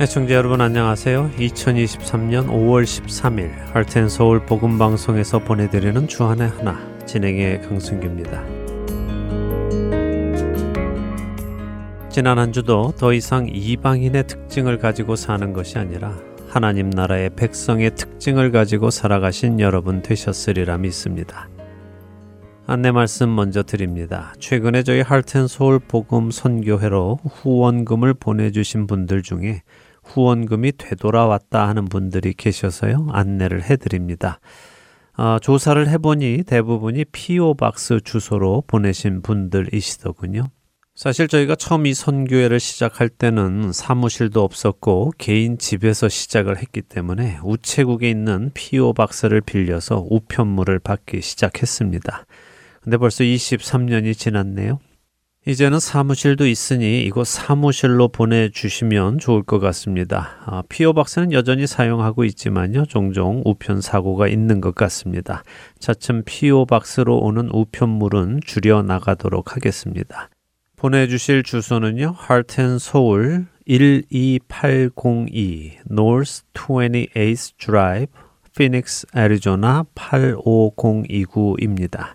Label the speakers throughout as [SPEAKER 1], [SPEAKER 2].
[SPEAKER 1] 애청자 여러분 안녕하세요. 2023년 5월 13일 할텐 서울 복음 방송에서 보내드리는 주안의 하나 진행의 강승규입니다. 지난 한 주도 더 이상 이방인의 특징을 가지고 사는 것이 아니라 하나님 나라의 백성의 특징을 가지고 살아가신 여러분 되셨으리라 믿습니다. 안내 말씀 먼저 드립니다. 최근에 저희 할텐 서울 복음 선교회로 후원금을 보내주신 분들 중에 후원금이 되돌아왔다 하는 분들이 계셔서요. 안내를 해드립니다. 아, 조사를 해보니 대부분이 피오박스 주소로 보내신 분들이시더군요. 사실 저희가 처음 이 선교회를 시작할 때는 사무실도 없었고 개인 집에서 시작을 했기 때문에 우체국에 있는 피오 박스를 빌려서 우편물을 받기 시작했습니다. 근데 벌써 23년이 지났네요. 이제는 사무실도 있으니 이곳 사무실로 보내주시면 좋을 것 같습니다. 아, 피오 박스는 여전히 사용하고 있지만요. 종종 우편 사고가 있는 것 같습니다. 차츰 피오 박스로 오는 우편물은 줄여 나가도록 하겠습니다. 보내주실 주소는요. 하트앤 서울 12802 North 28th Drive, Phoenix, 애리조나 85029입니다.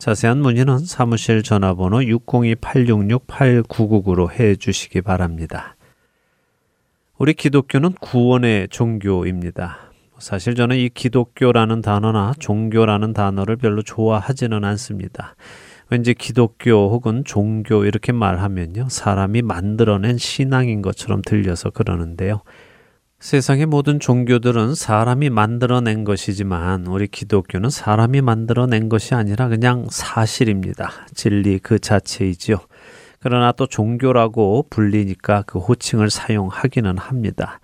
[SPEAKER 1] 자세한 문의는 사무실 전화번호 602-866-8999로 해 주시기 바랍니다. 우리 기독교는 구원의 종교입니다. 사실 저는 이 기독교라는 단어나 종교라는 단어를 별로 좋아하지는 않습니다. 왠지 기독교 혹은 종교 이렇게 말하면요. 사람이 만들어낸 신앙인 것처럼 들려서 그러는데요. 세상의 모든 종교들은 사람이 만들어낸 것이지만 우리 기독교는 사람이 만들어낸 것이 아니라 그냥 사실입니다. 진리 그 자체이지요. 그러나 또 종교라고 불리니까 그 호칭을 사용하기는 합니다.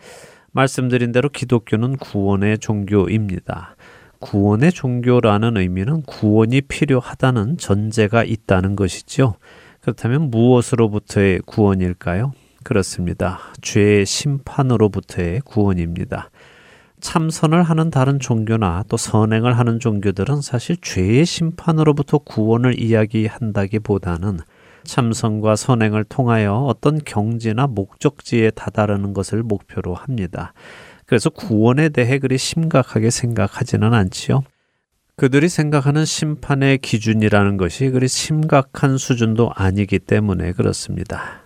[SPEAKER 1] 말씀드린 대로 기독교는 구원의 종교입니다. 구원의 종교라는 의미는 구원이 필요하다는 전제가 있다는 것이죠. 그렇다면 무엇으로부터의 구원일까요? 그렇습니다. 죄의 심판으로부터의 구원입니다. 참선을 하는 다른 종교나 또 선행을 하는 종교들은 사실 죄의 심판으로부터 구원을 이야기한다기보다는 참선과 선행을 통하여 어떤 경지나 목적지에 다다르는 것을 목표로 합니다. 그래서 구원에 대해 그리 심각하게 생각하지는 않지요. 그들이 생각하는 심판의 기준이라는 것이 그리 심각한 수준도 아니기 때문에 그렇습니다.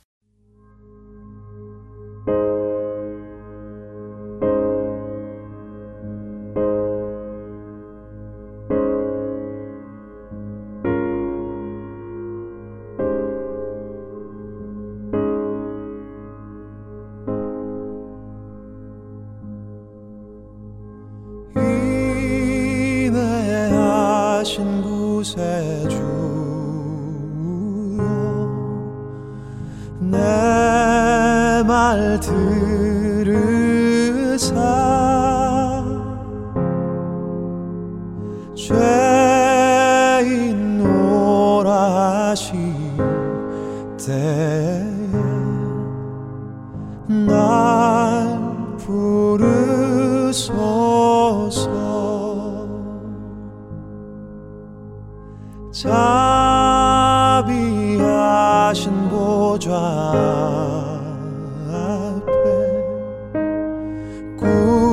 [SPEAKER 1] ku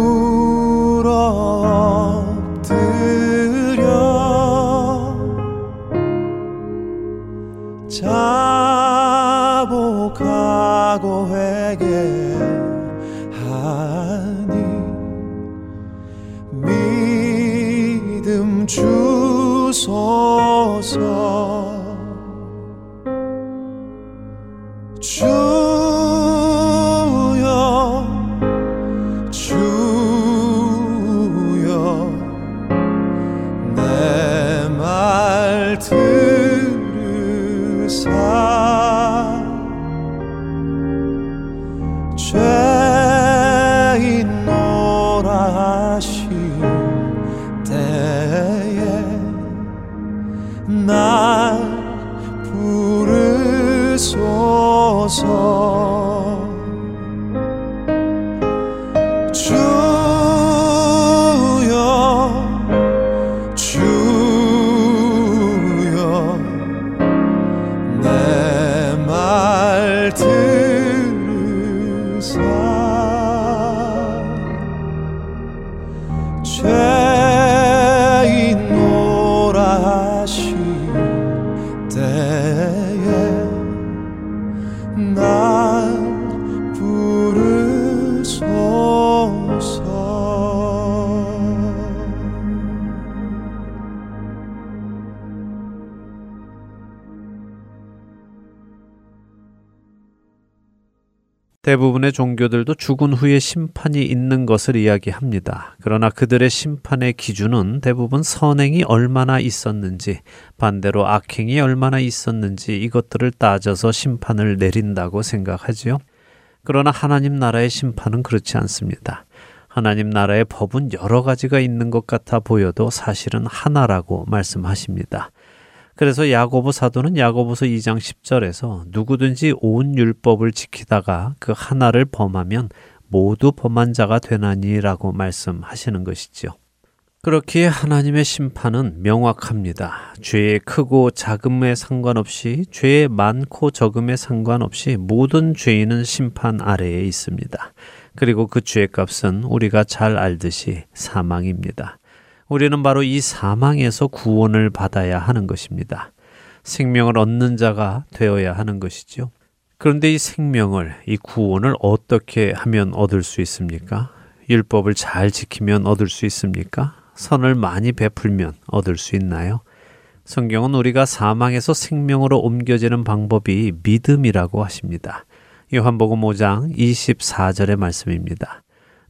[SPEAKER 1] 종교들도 죽은 후에 심판이 있는 것을 이야기합니다. 그러나 그들의 심판의 기준은 대부분 선행이 얼마나 있었는지, 반대로 악행이 얼마나 있었는지 이것들을 따져서 심판을 내린다고 생각하지요. 그러나 하나님 나라의 심판은 그렇지 않습니다. 하나님 나라의 법은 여러 가지가 있는 것 같아 보여도 사실은 하나라고 말씀하십니다. 그래서 야고보 사도는 야고보서 2장 10절에서 누구든지 온 율법을 지키다가 그 하나를 범하면 모두 범한 자가 되나니라고 말씀하시는 것이지요. 그렇기에 하나님의 심판은 명확합니다. 죄의 크고 작음에 상관없이 죄의 많고 적음에 상관없이 모든 죄인은 심판 아래에 있습니다. 그리고 그 죄값은 우리가 잘 알듯이 사망입니다. 우리는 바로 이 사망에서 구원을 받아야 하는 것입니다. 생명을 얻는 자가 되어야 하는 것이죠. 그런데 이 생명을, 이 구원을 어떻게 하면 얻을 수 있습니까? 율법을 잘 지키면 얻을 수 있습니까? 선을 많이 베풀면 얻을 수 있나요? 성경은 우리가 사망에서 생명으로 옮겨지는 방법이 믿음이라고 하십니다. 요한복음 5장 24절의 말씀입니다.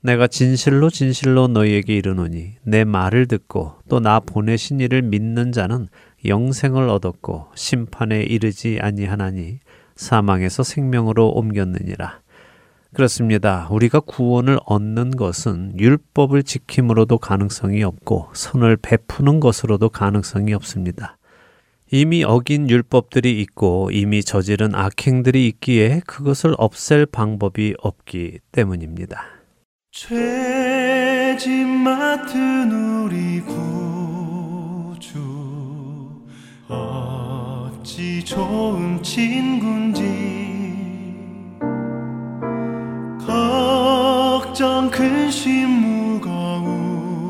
[SPEAKER 1] 내가 진실로 진실로 너희에게 이르노니 내 말을 듣고 또 나 보내신 이를 믿는 자는 영생을 얻었고 심판에 이르지 아니하나니 사망에서 생명으로 옮겼느니라. 그렇습니다. 우리가 구원을 얻는 것은 율법을 지킴으로도 가능성이 없고 선을 베푸는 것으로도 가능성이 없습니다. 이미 어긴 율법들이 있고 이미 저지른 악행들이 있기에 그것을 없앨 방법이 없기 때문입니다.
[SPEAKER 2] 죄짓 맡은 우리 구주. 어찌 좋은 친군지. 걱정 근심 무거운지.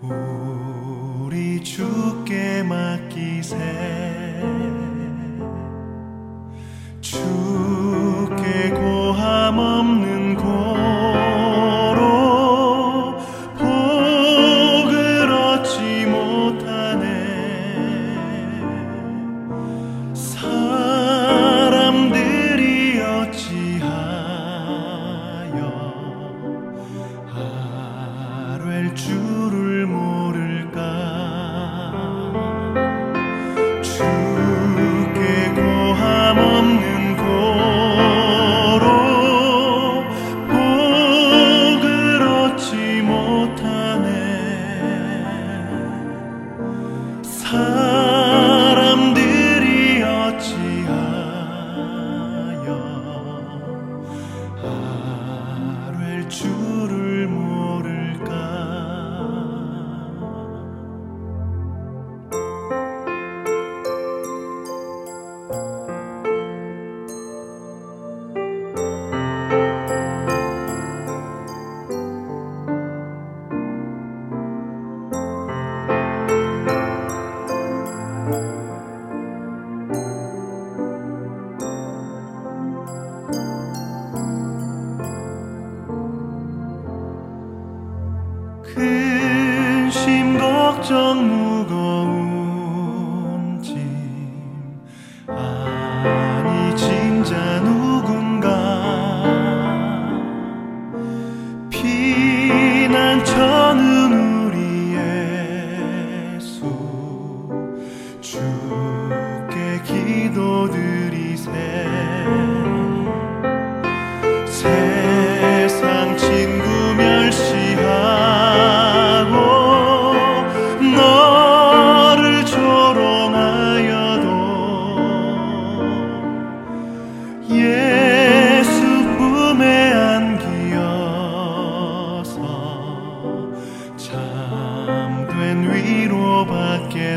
[SPEAKER 2] 우리 주께 맡기세. 주께 고함 없는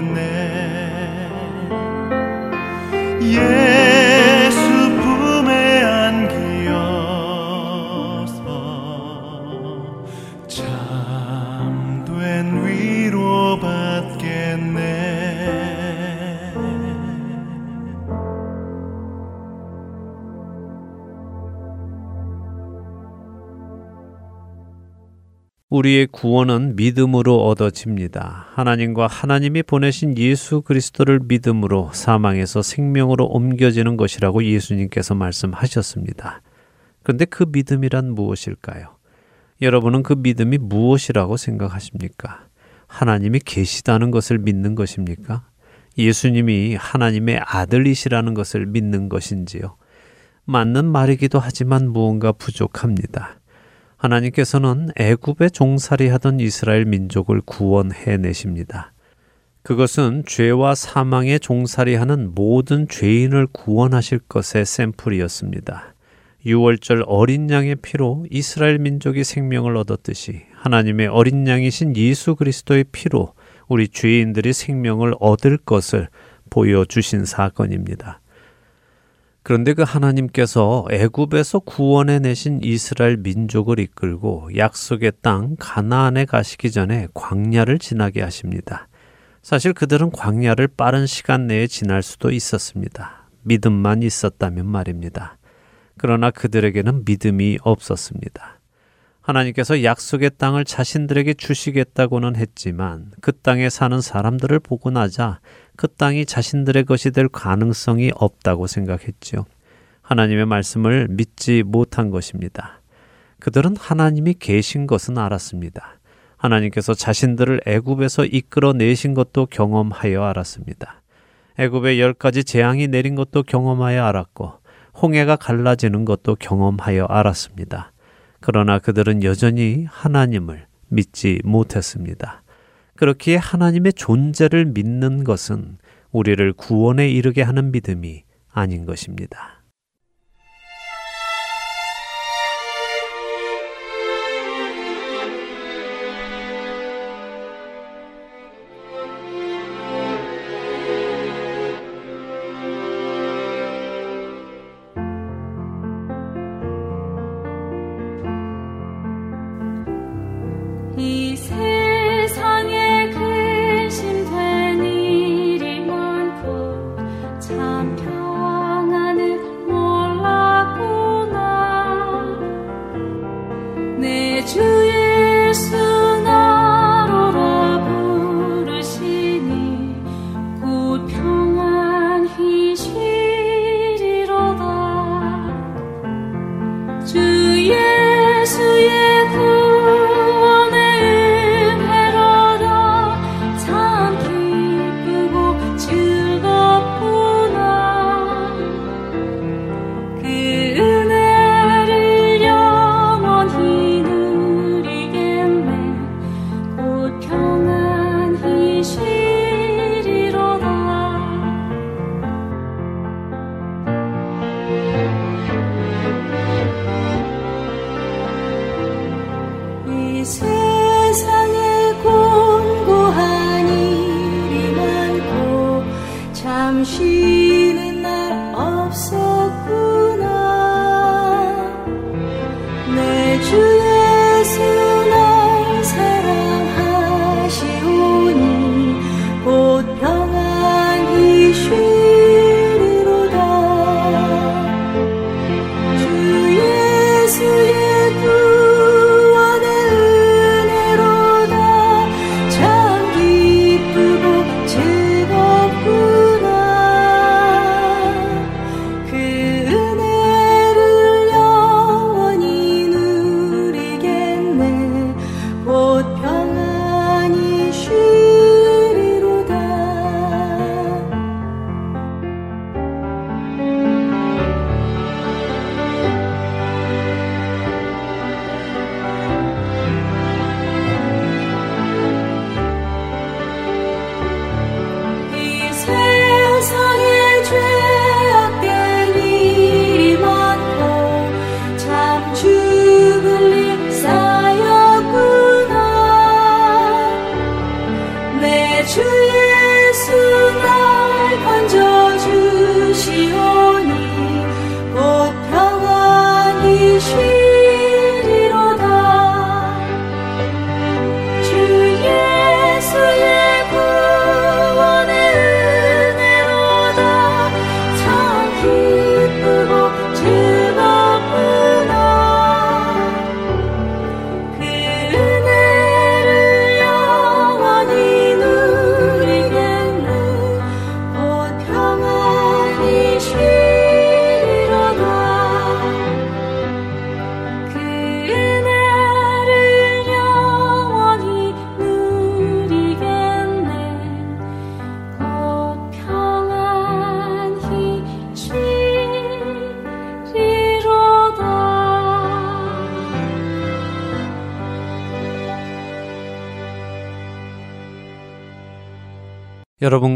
[SPEAKER 2] 모르겠네 예.
[SPEAKER 1] 우리의 구원은 믿음으로 얻어집니다. 하나님과 하나님이 보내신 예수 그리스도를 믿음으로 사망에서 생명으로 옮겨지는 것이라고 예수님께서 말씀하셨습니다. 그런데 그 믿음이란 무엇일까요? 여러분은 그 믿음이 무엇이라고 생각하십니까? 하나님이 계시다는 것을 믿는 것입니까? 예수님이 하나님의 아들이시라는 것을 믿는 것인지요? 맞는 말이기도 하지만 무언가 부족합니다. 하나님께서는 애굽에 종살이하던 이스라엘 민족을 구원해 내십니다. 그것은 죄와 사망에 종살이하는 모든 죄인을 구원하실 것의 샘플이었습니다. 6월절 어린 양의 피로 이스라엘 민족이 생명을 얻었듯이 하나님의 어린 양이신 예수 그리스도의 피로 우리 죄인들이 생명을 얻을 것을 보여주신 사건입니다. 그런데 그 하나님께서 애굽에서 구원해 내신 이스라엘 민족을 이끌고 약속의 땅 가나안에 가시기 전에 광야를 지나게 하십니다. 사실 그들은 광야를 빠른 시간 내에 지날 수도 있었습니다. 믿음만 있었다면 말입니다. 그러나 그들에게는 믿음이 없었습니다. 하나님께서 약속의 땅을 자신들에게 주시겠다고는 했지만 그 땅에 사는 사람들을 보고 나자 그 땅이 자신들의 것이 될 가능성이 없다고 생각했지요. 하나님의 말씀을 믿지 못한 것입니다. 그들은 하나님이 계신 것은 알았습니다. 하나님께서 자신들을 애굽에서 이끌어 내신 것도 경험하여 알았습니다. 애굽에 열 가지 재앙이 내린 것도 경험하여 알았고 홍해가 갈라지는 것도 경험하여 알았습니다. 그러나 그들은 여전히 하나님을 믿지 못했습니다. 그렇기에 하나님의 존재를 믿는 것은 우리를 구원에 이르게 하는 믿음이 아닌 것입니다.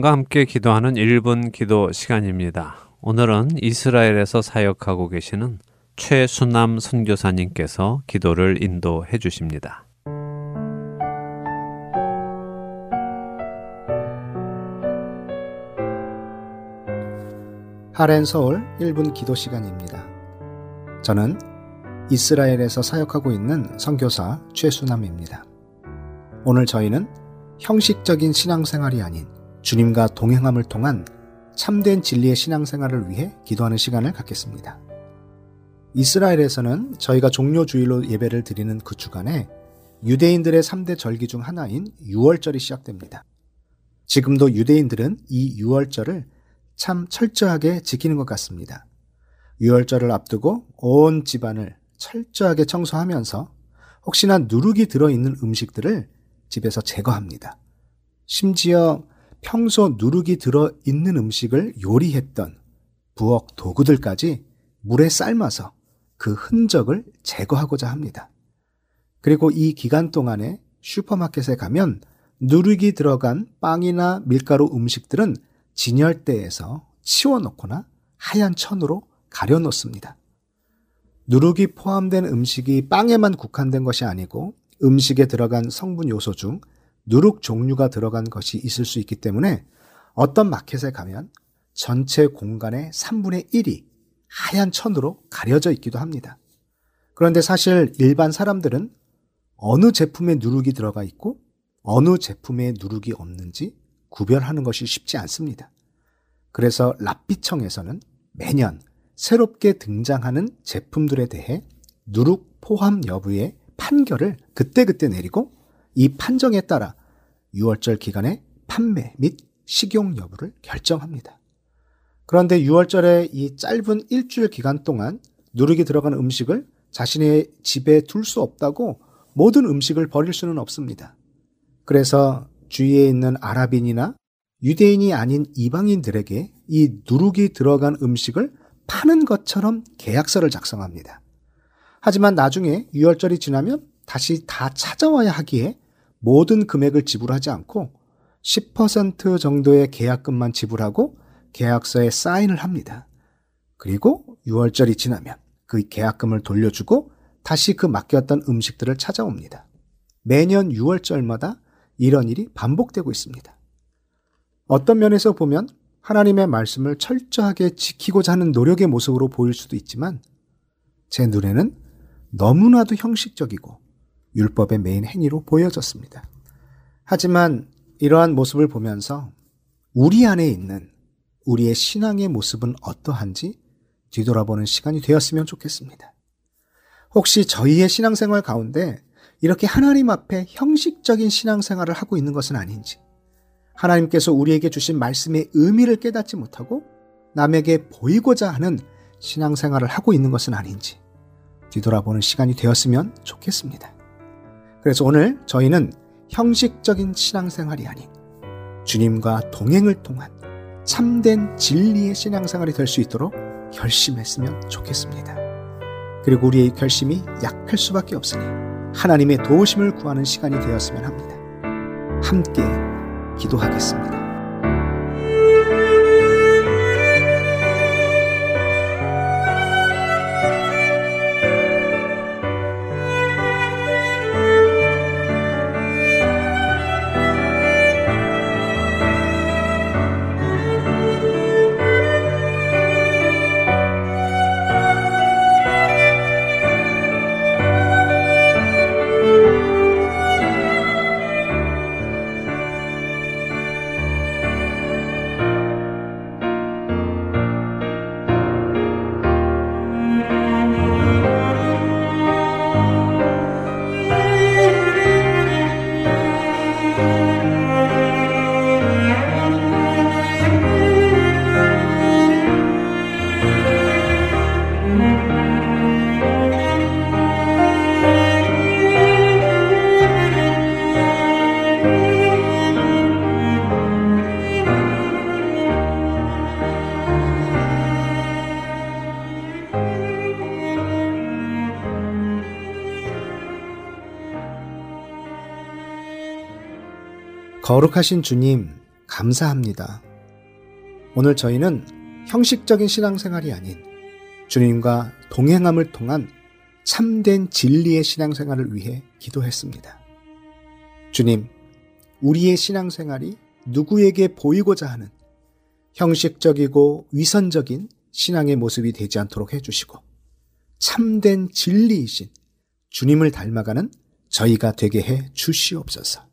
[SPEAKER 1] 여러분과 함께 기도하는 1분 기도 시간입니다. 오늘은 이스라엘에서 사역하고 계시는 최순남 선교사님께서 기도를 인도해 주십니다.
[SPEAKER 3] 하렌 서울 1분 기도 시간입니다. 저는 이스라엘에서 사역하고 있는 선교사 최순남입니다. 오늘 저희는 형식적인 신앙생활이 아닌 주님과 동행함을 통한 참된 진리의 신앙생활을 위해 기도하는 시간을 갖겠습니다. 이스라엘에서는 저희가 종료주일로 예배를 드리는 그 주간에 유대인들의 3대 절기 중 하나인 6월절이 시작됩니다. 지금도 유대인들은 이 6월절을 참 철저하게 지키는 것 같습니다. 6월절을 앞두고 온 집안을 철저하게 청소하면서 혹시나 누룩이 들어있는 음식들을 집에서 제거합니다. 심지어 평소 누룩이 들어 있는 음식을 요리했던 부엌 도구들까지 물에 삶아서 그 흔적을 제거하고자 합니다. 그리고 이 기간 동안에 슈퍼마켓에 가면 누룩이 들어간 빵이나 밀가루 음식들은 진열대에서 치워놓거나 하얀 천으로 가려놓습니다. 누룩이 포함된 음식이 빵에만 국한된 것이 아니고 음식에 들어간 성분 요소 중 누룩 종류가 들어간 것이 있을 수 있기 때문에 어떤 마켓에 가면 전체 공간의 3분의 1이 하얀 천으로 가려져 있기도 합니다. 그런데 사실 일반 사람들은 어느 제품에 누룩이 들어가 있고 어느 제품에 누룩이 없는지 구별하는 것이 쉽지 않습니다. 그래서 랍비청에서는 매년 새롭게 등장하는 제품들에 대해 누룩 포함 여부의 판결을 그때그때 내리고 이 판정에 따라 6월절 기간에 판매 및 식용 여부를 결정합니다. 그런데 6월절의 이 짧은 일주일 기간 동안 누룩이 들어간 음식을 자신의 집에 둘 수 없다고 모든 음식을 버릴 수는 없습니다. 그래서 주위에 있는 아랍인이나 유대인이 아닌 이방인들에게 이 누룩이 들어간 음식을 파는 것처럼 계약서를 작성합니다. 하지만 나중에 6월절이 지나면 다시 다 찾아와야 하기에 모든 금액을 지불하지 않고 10% 정도의 계약금만 지불하고 계약서에 사인을 합니다. 그리고 6월절이 지나면 그 계약금을 돌려주고 다시 그 맡겼던 음식들을 찾아옵니다. 매년 6월절마다 이런 일이 반복되고 있습니다. 어떤 면에서 보면 하나님의 말씀을 철저하게 지키고자 하는 노력의 모습으로 보일 수도 있지만 제 눈에는 너무나도 형식적이고 율법의 메인 행위로 보여졌습니다. 하지만 이러한 모습을 보면서 우리 안에 있는 우리의 신앙의 모습은 어떠한지 뒤돌아보는 시간이 되었으면 좋겠습니다. 혹시 저희의 신앙생활 가운데 이렇게 하나님 앞에 형식적인 신앙생활을 하고 있는 것은 아닌지, 하나님께서 우리에게 주신 말씀의 의미를 깨닫지 못하고 남에게 보이고자 하는 신앙생활을 하고 있는 것은 아닌지 뒤돌아보는 시간이 되었으면 좋겠습니다. 그래서 오늘 저희는 형식적인 신앙생활이 아닌 주님과 동행을 통한 참된 진리의 신앙생활이 될 수 있도록 결심했으면 좋겠습니다. 그리고 우리의 결심이 약할 수밖에 없으니 하나님의 도우심을 구하는 시간이 되었으면 합니다. 함께 기도하겠습니다. 거룩하신 주님, 감사합니다. 오늘 저희는 형식적인 신앙생활이 아닌 주님과 동행함을 통한 참된 진리의 신앙생활을 위해 기도했습니다. 주님, 우리의 신앙생활이 누구에게 보이고자 하는 형식적이고 위선적인 신앙의 모습이 되지 않도록 해주시고 참된 진리이신 주님을 닮아가는 저희가 되게 해 주시옵소서.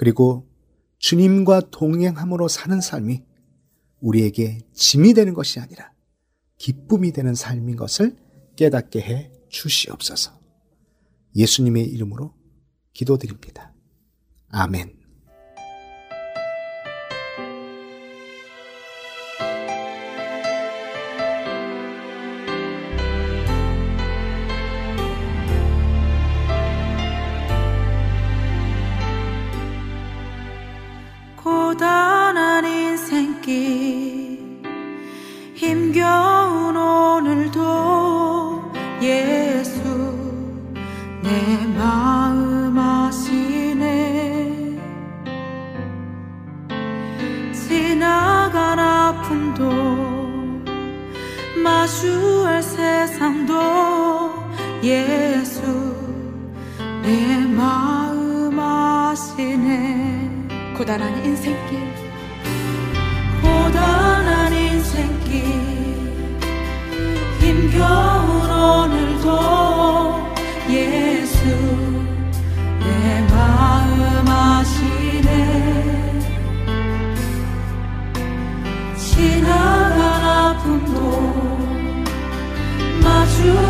[SPEAKER 3] 그리고 주님과 동행함으로 사는 삶이 우리에게 짐이 되는 것이 아니라 기쁨이 되는 삶인 것을 깨닫게 해 주시옵소서. 예수님의 이름으로 기도드립니다. 아멘.
[SPEAKER 4] 인생길 힘겨운 오늘도 예수 내 마음 아시네. 지나간 아픔도 마주할 세상도 예수 내 마음 아시네. 고단한 인생길 고단한 인생길 힘겨운 오늘도 예수 내 마음 아시네. 지나간 아픔도 마주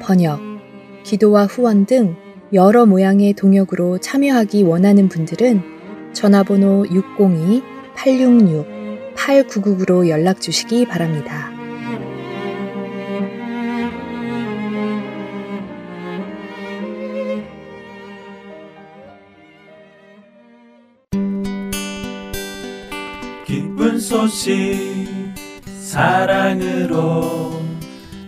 [SPEAKER 5] 번역, 기도와 후원 등 여러 모양의 동역으로 참여하기 원하는 분들은 전화번호 602-866-8999로 연락 주시기 바랍니다.
[SPEAKER 2] 기쁜 소식 사랑으로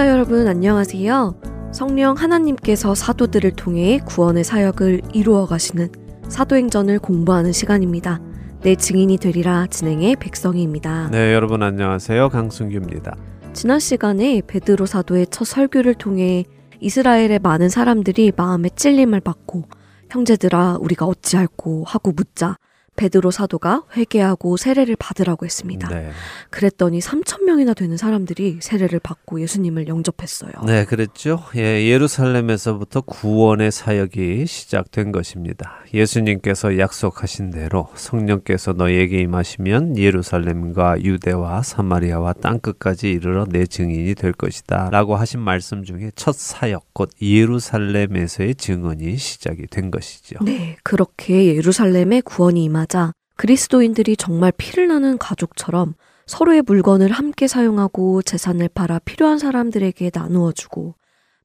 [SPEAKER 6] 시청자 여러분 안녕하세요. 성령 하나님께서 사도들을 통해 구원의 사역을 이루어 가시는 사도행전을 공부하는 시간입니다. 내 증인이 되리라 진행의 백성희입니다.
[SPEAKER 1] 네, 여러분 안녕하세요. 강승규입니다.
[SPEAKER 6] 지난 시간에 베드로 사도의 첫 설교를 통해 이스라엘의 많은 사람들이 마음의 찔림을 받고 형제들아 우리가 어찌할꼬 하고 묻자 베드로 사도가 회개하고 세례를 받으라고 했습니다.
[SPEAKER 1] 네.
[SPEAKER 6] 그랬더니 3천 명이나 되는 사람들이 세례를 받고 예수님을 영접했어요.
[SPEAKER 1] 네, 그랬죠. 예, 예루살렘에서부터 구원의 사역이 시작된 것입니다. 예수님께서 약속하신 대로 성령께서 너희에게 임하시면 예루살렘과 유대와 사마리아와 땅 끝까지 이르러 내 증인이 될 것이다. 라고 하신 말씀 중에 첫 사역, 곧 예루살렘에서의 증언이 시작이 된 것이죠.
[SPEAKER 6] 네, 그렇게 예루살렘에 구원이 임하 자 그리스도인들이 정말 피를 나는 가족처럼 서로의 물건을 함께 사용하고 재산을 팔아 필요한 사람들에게 나누어 주고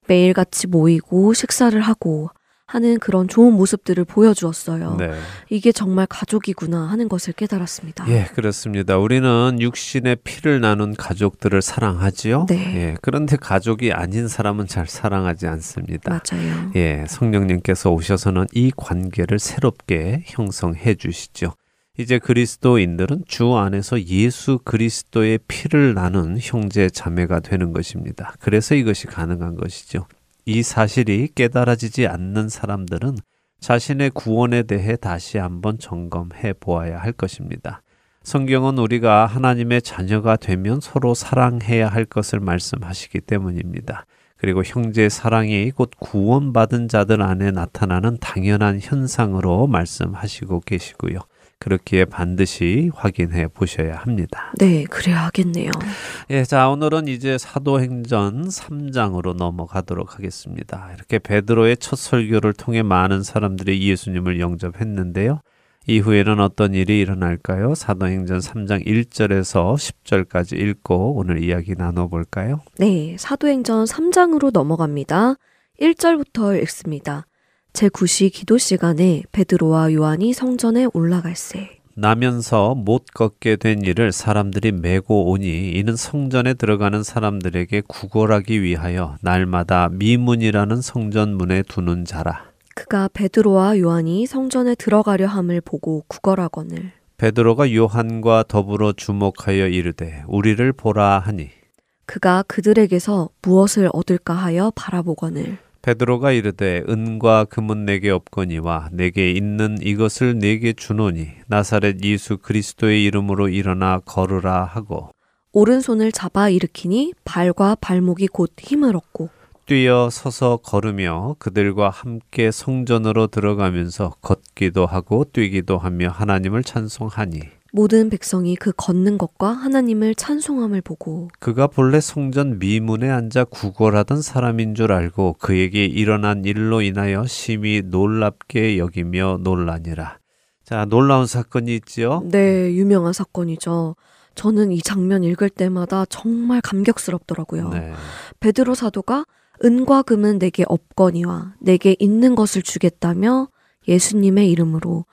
[SPEAKER 6] 매일같이 모이고 식사를 하고 하는 그런 좋은 모습들을 보여주었어요.
[SPEAKER 1] 네.
[SPEAKER 6] 이게 정말 가족이구나 하는 것을 깨달았습니다.
[SPEAKER 1] 예, 그렇습니다. 우리는 육신의 피를 나눈 가족들을 사랑하지요.
[SPEAKER 6] 네.
[SPEAKER 1] 예, 그런데 가족이 아닌 사람은 잘 사랑하지 않습니다.
[SPEAKER 6] 맞아요.
[SPEAKER 1] 예, 성령님께서 오셔서는 이 관계를 새롭게 형성해 주시죠. 이제 그리스도인들은 주 안에서 예수 그리스도의 피를 나눈 형제 자매가 되는 것입니다. 그래서 이것이 가능한 것이죠. 이 사실이 깨달아지지 않는 사람들은 자신의 구원에 대해 다시 한번 점검해 보아야 할 것입니다. 성경은 우리가 하나님의 자녀가 되면 서로 사랑해야 할 것을 말씀하시기 때문입니다. 그리고 형제의 사랑이 곧 구원받은 자들 안에 나타나는 당연한 현상으로 말씀하시고 계시고요. 그렇기에 반드시 확인해 보셔야 합니다.
[SPEAKER 6] 네, 그래야 하겠네요.
[SPEAKER 1] 예, 자, 오늘은 이제 사도행전 3장으로 넘어가도록 하겠습니다. 이렇게 베드로의 첫 설교를 통해 많은 사람들이 예수님을 영접했는데요. 이후에는 어떤 일이 일어날까요? 사도행전 3장 1절에서 10절까지 읽고 오늘 이야기 나눠볼까요?
[SPEAKER 6] 네, 사도행전 3장으로 넘어갑니다. 1절부터 읽습니다. 제9시 기도 시간에 베드로와 요한이 성전에 올라갈세.
[SPEAKER 1] 나면서 못 걷게 된 이를 사람들이 메고 오니 이는 성전에 들어가는 사람들에게 구걸하기 위하여 날마다 미문이라는 성전 문에 두는 자라.
[SPEAKER 6] 그가 베드로와 요한이 성전에 들어가려 함을 보고 구걸하거늘.
[SPEAKER 1] 베드로가 요한과 더불어 주목하여 이르되 우리를 보라 하니
[SPEAKER 6] 그가 그들에게서 무엇을 얻을까 하여 바라보거늘.
[SPEAKER 1] 베드로가 이르되 은과 금은 내게 없거니와 내게 있는 이것을 내게 주노니 나사렛 예수 그리스도의 이름으로 일어나 걸으라 하고
[SPEAKER 6] 오른손을 잡아 일으키니 발과 발목이 곧 힘을 얻고
[SPEAKER 1] 뛰어 서서 걸으며 그들과 함께 성전으로 들어가면서 걷기도 하고 뛰기도 하며 하나님을 찬송하니
[SPEAKER 6] 모든 백성이 그 걷는 것과 하나님을 찬송함을 보고
[SPEAKER 1] 그가 본래 성전 미문에 앉아 구걸하던 사람인 줄 알고 그에게 일어난 일로 인하여 심히 놀랍게 여기며 놀라니라. 자, 놀라운 사건이 있지요?
[SPEAKER 6] 네, 유명한 사건이죠. 저는 이 장면 읽을 때마다 정말 감격스럽더라고요.
[SPEAKER 1] 네.
[SPEAKER 6] 베드로 사도가 은과 금은 내게 없거니와 내게 있는 것을 주겠다며 예수님의 이름으로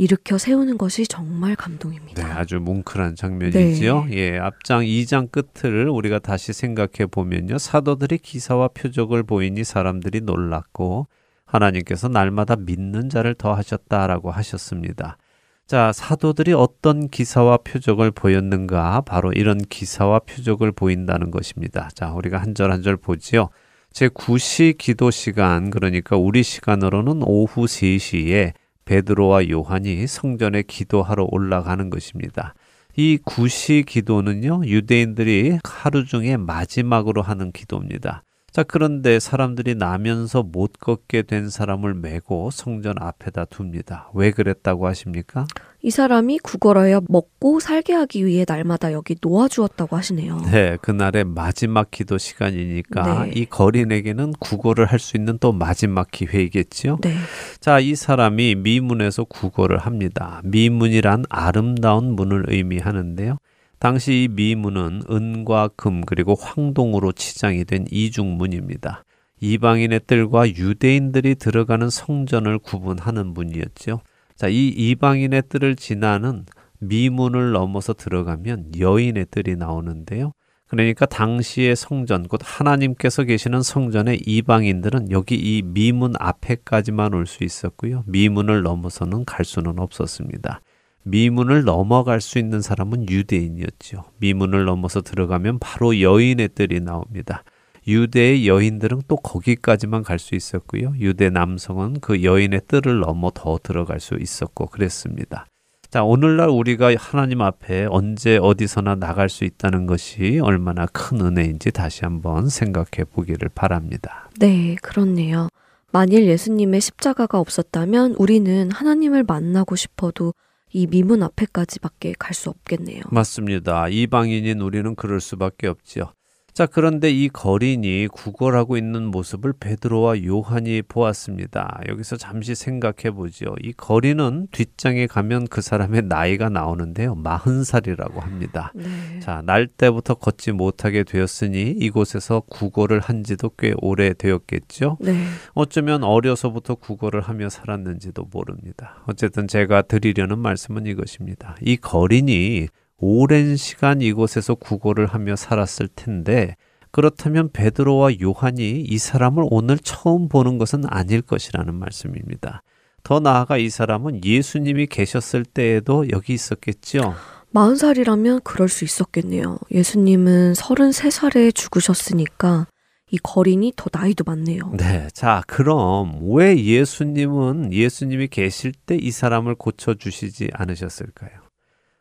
[SPEAKER 6] 일으켜 세우는 것이 정말
[SPEAKER 1] 네,
[SPEAKER 6] 감동입니다.
[SPEAKER 1] 아주 뭉클한 장면이지요. 예, 앞장 2장 끝을 우리가 다시 생각해 보면요. 사도들이 기사와 표적을 보이니 사람들이 놀랐고 하나님께서 날마다 믿는 자를 더하셨다라고 하셨습니다. 자, 사도들이 어떤 기사와 표적을 보였는가? 바로 이런 기사와 표적을 보인다는 것입니다. 자, 우리가 한 절 한 절 보지요. 제 9시 기도 시간, 그러니까 우리 시간으로는 오후 3시에 베드로와 요한이 성전에 기도하러 올라가는 것입니다. 이 9시 기도는요, 유대인들이 하루 중에 마지막으로 하는 기도입니다. 자, 그런데 사람들이 나면서 못 걷게 된 사람을 메고 성전 앞에다 둡니다. 왜 그랬다고 하십니까?
[SPEAKER 6] 이 사람이 구걸하여 먹고 살게 하기 위해 날마다 여기 놓아주었다고 하시네요.
[SPEAKER 1] 네, 그날의 마지막 기도 시간이니까
[SPEAKER 6] 네.
[SPEAKER 1] 이 거린에게는 구걸을 할 수 있는 또 마지막 기회이겠지요.
[SPEAKER 6] 네.
[SPEAKER 1] 자, 이 사람이 미문에서 구걸을 합니다. 미문이란 아름다운 문을 의미하는데요. 당시 이 미문은 은과 금 그리고 황동으로 치장이 된 이중문입니다. 이방인의 뜰과 유대인들이 들어가는 성전을 구분하는 문이었죠. 자, 이 이방인의 뜰을 지나는 미문을 넘어서 들어가면 여인의 뜰이 나오는데요. 그러니까 당시의 성전, 곧 하나님께서 계시는 성전의 이방인들은 여기 이 미문 앞에까지만 올 수 있었고요. 미문을 넘어서는 갈 수는 없었습니다. 미문을 넘어갈 수 있는 사람은 유대인이었죠. 미문을 넘어서 들어가면 바로 여인의 뜰이 나옵니다. 유대의 여인들은 또 거기까지만 갈 수 있었고요. 유대 남성은 그 여인의 뜰을 넘어 더 들어갈 수 있었고 그랬습니다. 자, 오늘날 우리가 하나님 앞에 언제 어디서나 나갈 수 있다는 것이 얼마나 큰 은혜인지 다시 한번 생각해 보기를 바랍니다.
[SPEAKER 6] 네, 그렇네요. 만일 예수님의 십자가가 없었다면 우리는 하나님을 만나고 싶어도 이 미문 앞에까지밖에 갈 수 없겠네요.
[SPEAKER 1] 맞습니다. 이방인인 우리는 그럴 수밖에 없지요. 자, 그런데 이 거린이 구걸하고 있는 모습을 베드로와 요한이 보았습니다. 여기서 잠시 생각해 보지요. 이 거린은 뒷장에 가면 그 사람의 나이가 나오는데요. 마흔 살이라고 합니다.
[SPEAKER 6] 네.
[SPEAKER 1] 자, 날 때부터 걷지 못하게 되었으니 이곳에서 구걸을 한 지도 꽤 오래 되었겠죠.
[SPEAKER 6] 네.
[SPEAKER 1] 어쩌면 어려서부터 구걸을 하며 살았는지도 모릅니다. 어쨌든 제가 드리려는 말씀은 이것입니다. 이 거린이 오랜 시간 이곳에서 구걸을 하며 살았을 텐데 그렇다면 베드로와 요한이 이 사람을 오늘 처음 보는 것은 아닐 것이라는 말씀입니다. 더 나아가 이 사람은 예수님이 계셨을 때에도 여기 있었겠죠.
[SPEAKER 6] 마흔 살이라면 그럴 수 있었겠네요. 예수님은 33살에 죽으셨으니까 이 거린이 더 나이도 많네요.
[SPEAKER 1] 네. 자, 그럼 왜 예수님은 예수님이 계실 때 이 사람을 고쳐 주시지 않으셨을까요?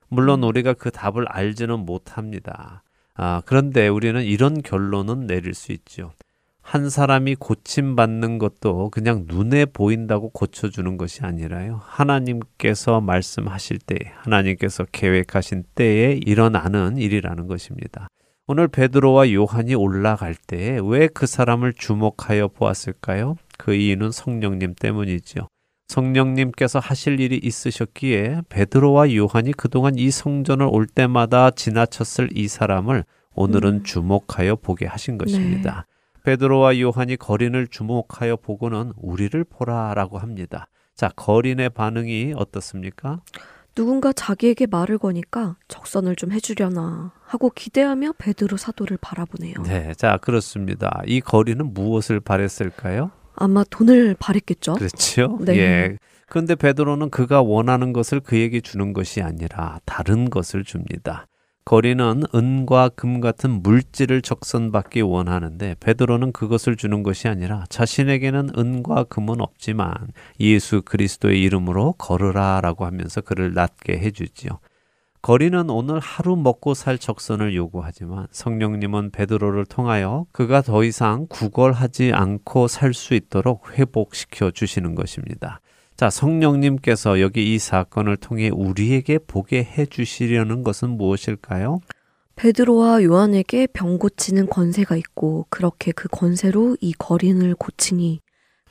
[SPEAKER 1] 물론 우리가 그 답을 알지는 못합니다. 아, 그런데 우리는 이런 결론은 내릴 수 있죠. 한 사람이 고침받는 것도 그냥 눈에 보인다고 고쳐주는 것이 아니라요. 하나님께서 말씀하실 때, 하나님께서 계획하신 때에 일어나는 일이라는 것입니다. 오늘 베드로와 요한이 올라갈 때에 왜그 사람을 주목하여 보았을까요? 그 이유는 성령님 때문이죠. 성령님께서 하실 일이 있으셨기에 베드로와 요한이 그동안 이 성전을 올 때마다 지나쳤을 이 사람을 오늘은
[SPEAKER 6] 음.
[SPEAKER 1] 주목하여 보게 하신 것입니다. 베드로와 요한이 거린을 주목하여 보고는 우리를 보라라고 합니다. 자, 거린의 반응이 어떻습니까?
[SPEAKER 6] 누군가 자기에게 말을 거니까 적선을 좀 해주려나 하고 기대하며 베드로 사도를 바라보네요.
[SPEAKER 1] 네, 자, 그렇습니다. 이 거린은 무엇을 바랬을까요?
[SPEAKER 6] 아마 돈을 바랬겠죠?
[SPEAKER 1] 그렇죠.
[SPEAKER 6] 네.
[SPEAKER 1] 예. 그런데 베드로는 그가 원하는 것을 그에게 주는 것이 아니라 다른 것을 줍니다. 거리는 은과 금 같은 물질을 적선받기 원하는데 베드로는 그것을 주는 것이 아니라 자신에게는 은과 금은 없지만 예수 그리스도의 이름으로 걸으라라고 하면서 그를 낫게 해주지요. 거리는 오늘 하루 먹고 살 적선을 요구하지만 성령님은 베드로를 통하여 그가 더 이상 구걸하지 않고 살 수 있도록 회복시켜 주시는 것입니다. 자, 성령님께서 여기 이 사건을 통해 우리에게 보게 해 주시려는 것은 무엇일까요?
[SPEAKER 6] 베드로와 요한에게 병 고치는 권세가 있고 그렇게 그 권세로 이 거린을 고치니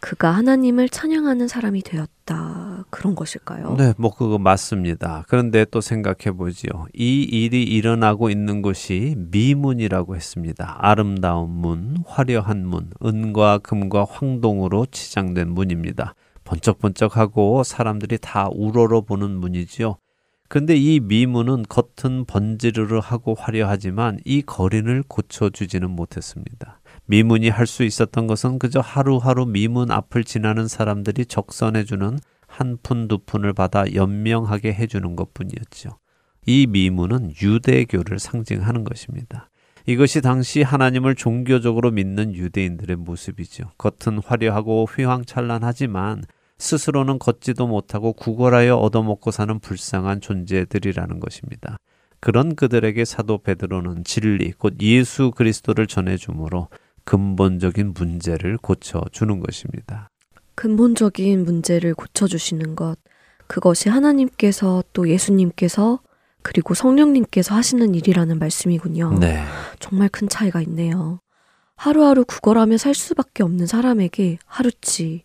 [SPEAKER 6] 그가 하나님을 찬양하는 사람이 되었다. 그런 것일까요?
[SPEAKER 1] 네, 뭐 그거 맞습니다. 그런데 또 생각해 보지요. 이 일이 일어나고 있는 곳이 미문이라고 했습니다. 아름다운 문, 화려한 문, 은과 금과 황동으로 치장된 문입니다. 번쩍번쩍하고 사람들이 다 우러러 보는 문이지요. 근데 이 미문은 겉은 번지르르 하고 화려하지만 이 거린을 고쳐주지는 못했습니다. 미문이 할 수 있었던 것은 그저 하루하루 미문 앞을 지나는 사람들이 적선해주는 한 푼 두 푼을 받아 연명하게 해주는 것 뿐이었죠. 이 미문은 유대교를 상징하는 것입니다. 이것이 당시 하나님을 종교적으로 믿는 유대인들의 모습이죠. 겉은 화려하고 휘황찬란하지만 스스로는 걷지도 못하고 구걸하여 얻어먹고 사는 불쌍한 존재들이라는 것입니다. 그런 그들에게 사도 베드로는 진리, 곧 예수 그리스도를 전해 주므로 근본적인 문제를 고쳐주는 것입니다.
[SPEAKER 6] 근본적인 문제를 고쳐주시는 것. 그것이 하나님께서 또 예수님께서 그리고 성령님께서 하시는 일이라는 말씀이군요.
[SPEAKER 1] 네.
[SPEAKER 6] 정말 큰 차이가 있네요. 하루하루 구걸하며 살 수밖에 없는 사람에게 하루치